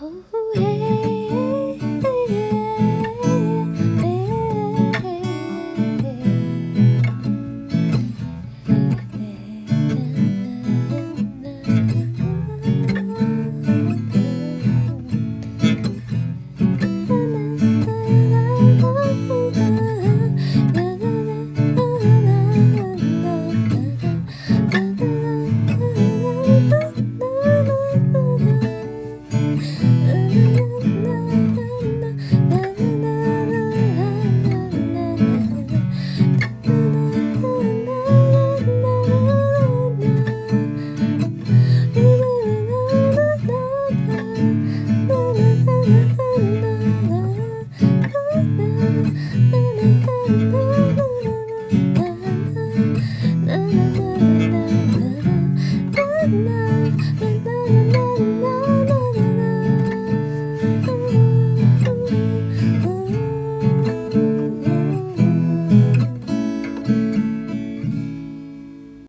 Oh, hey, No.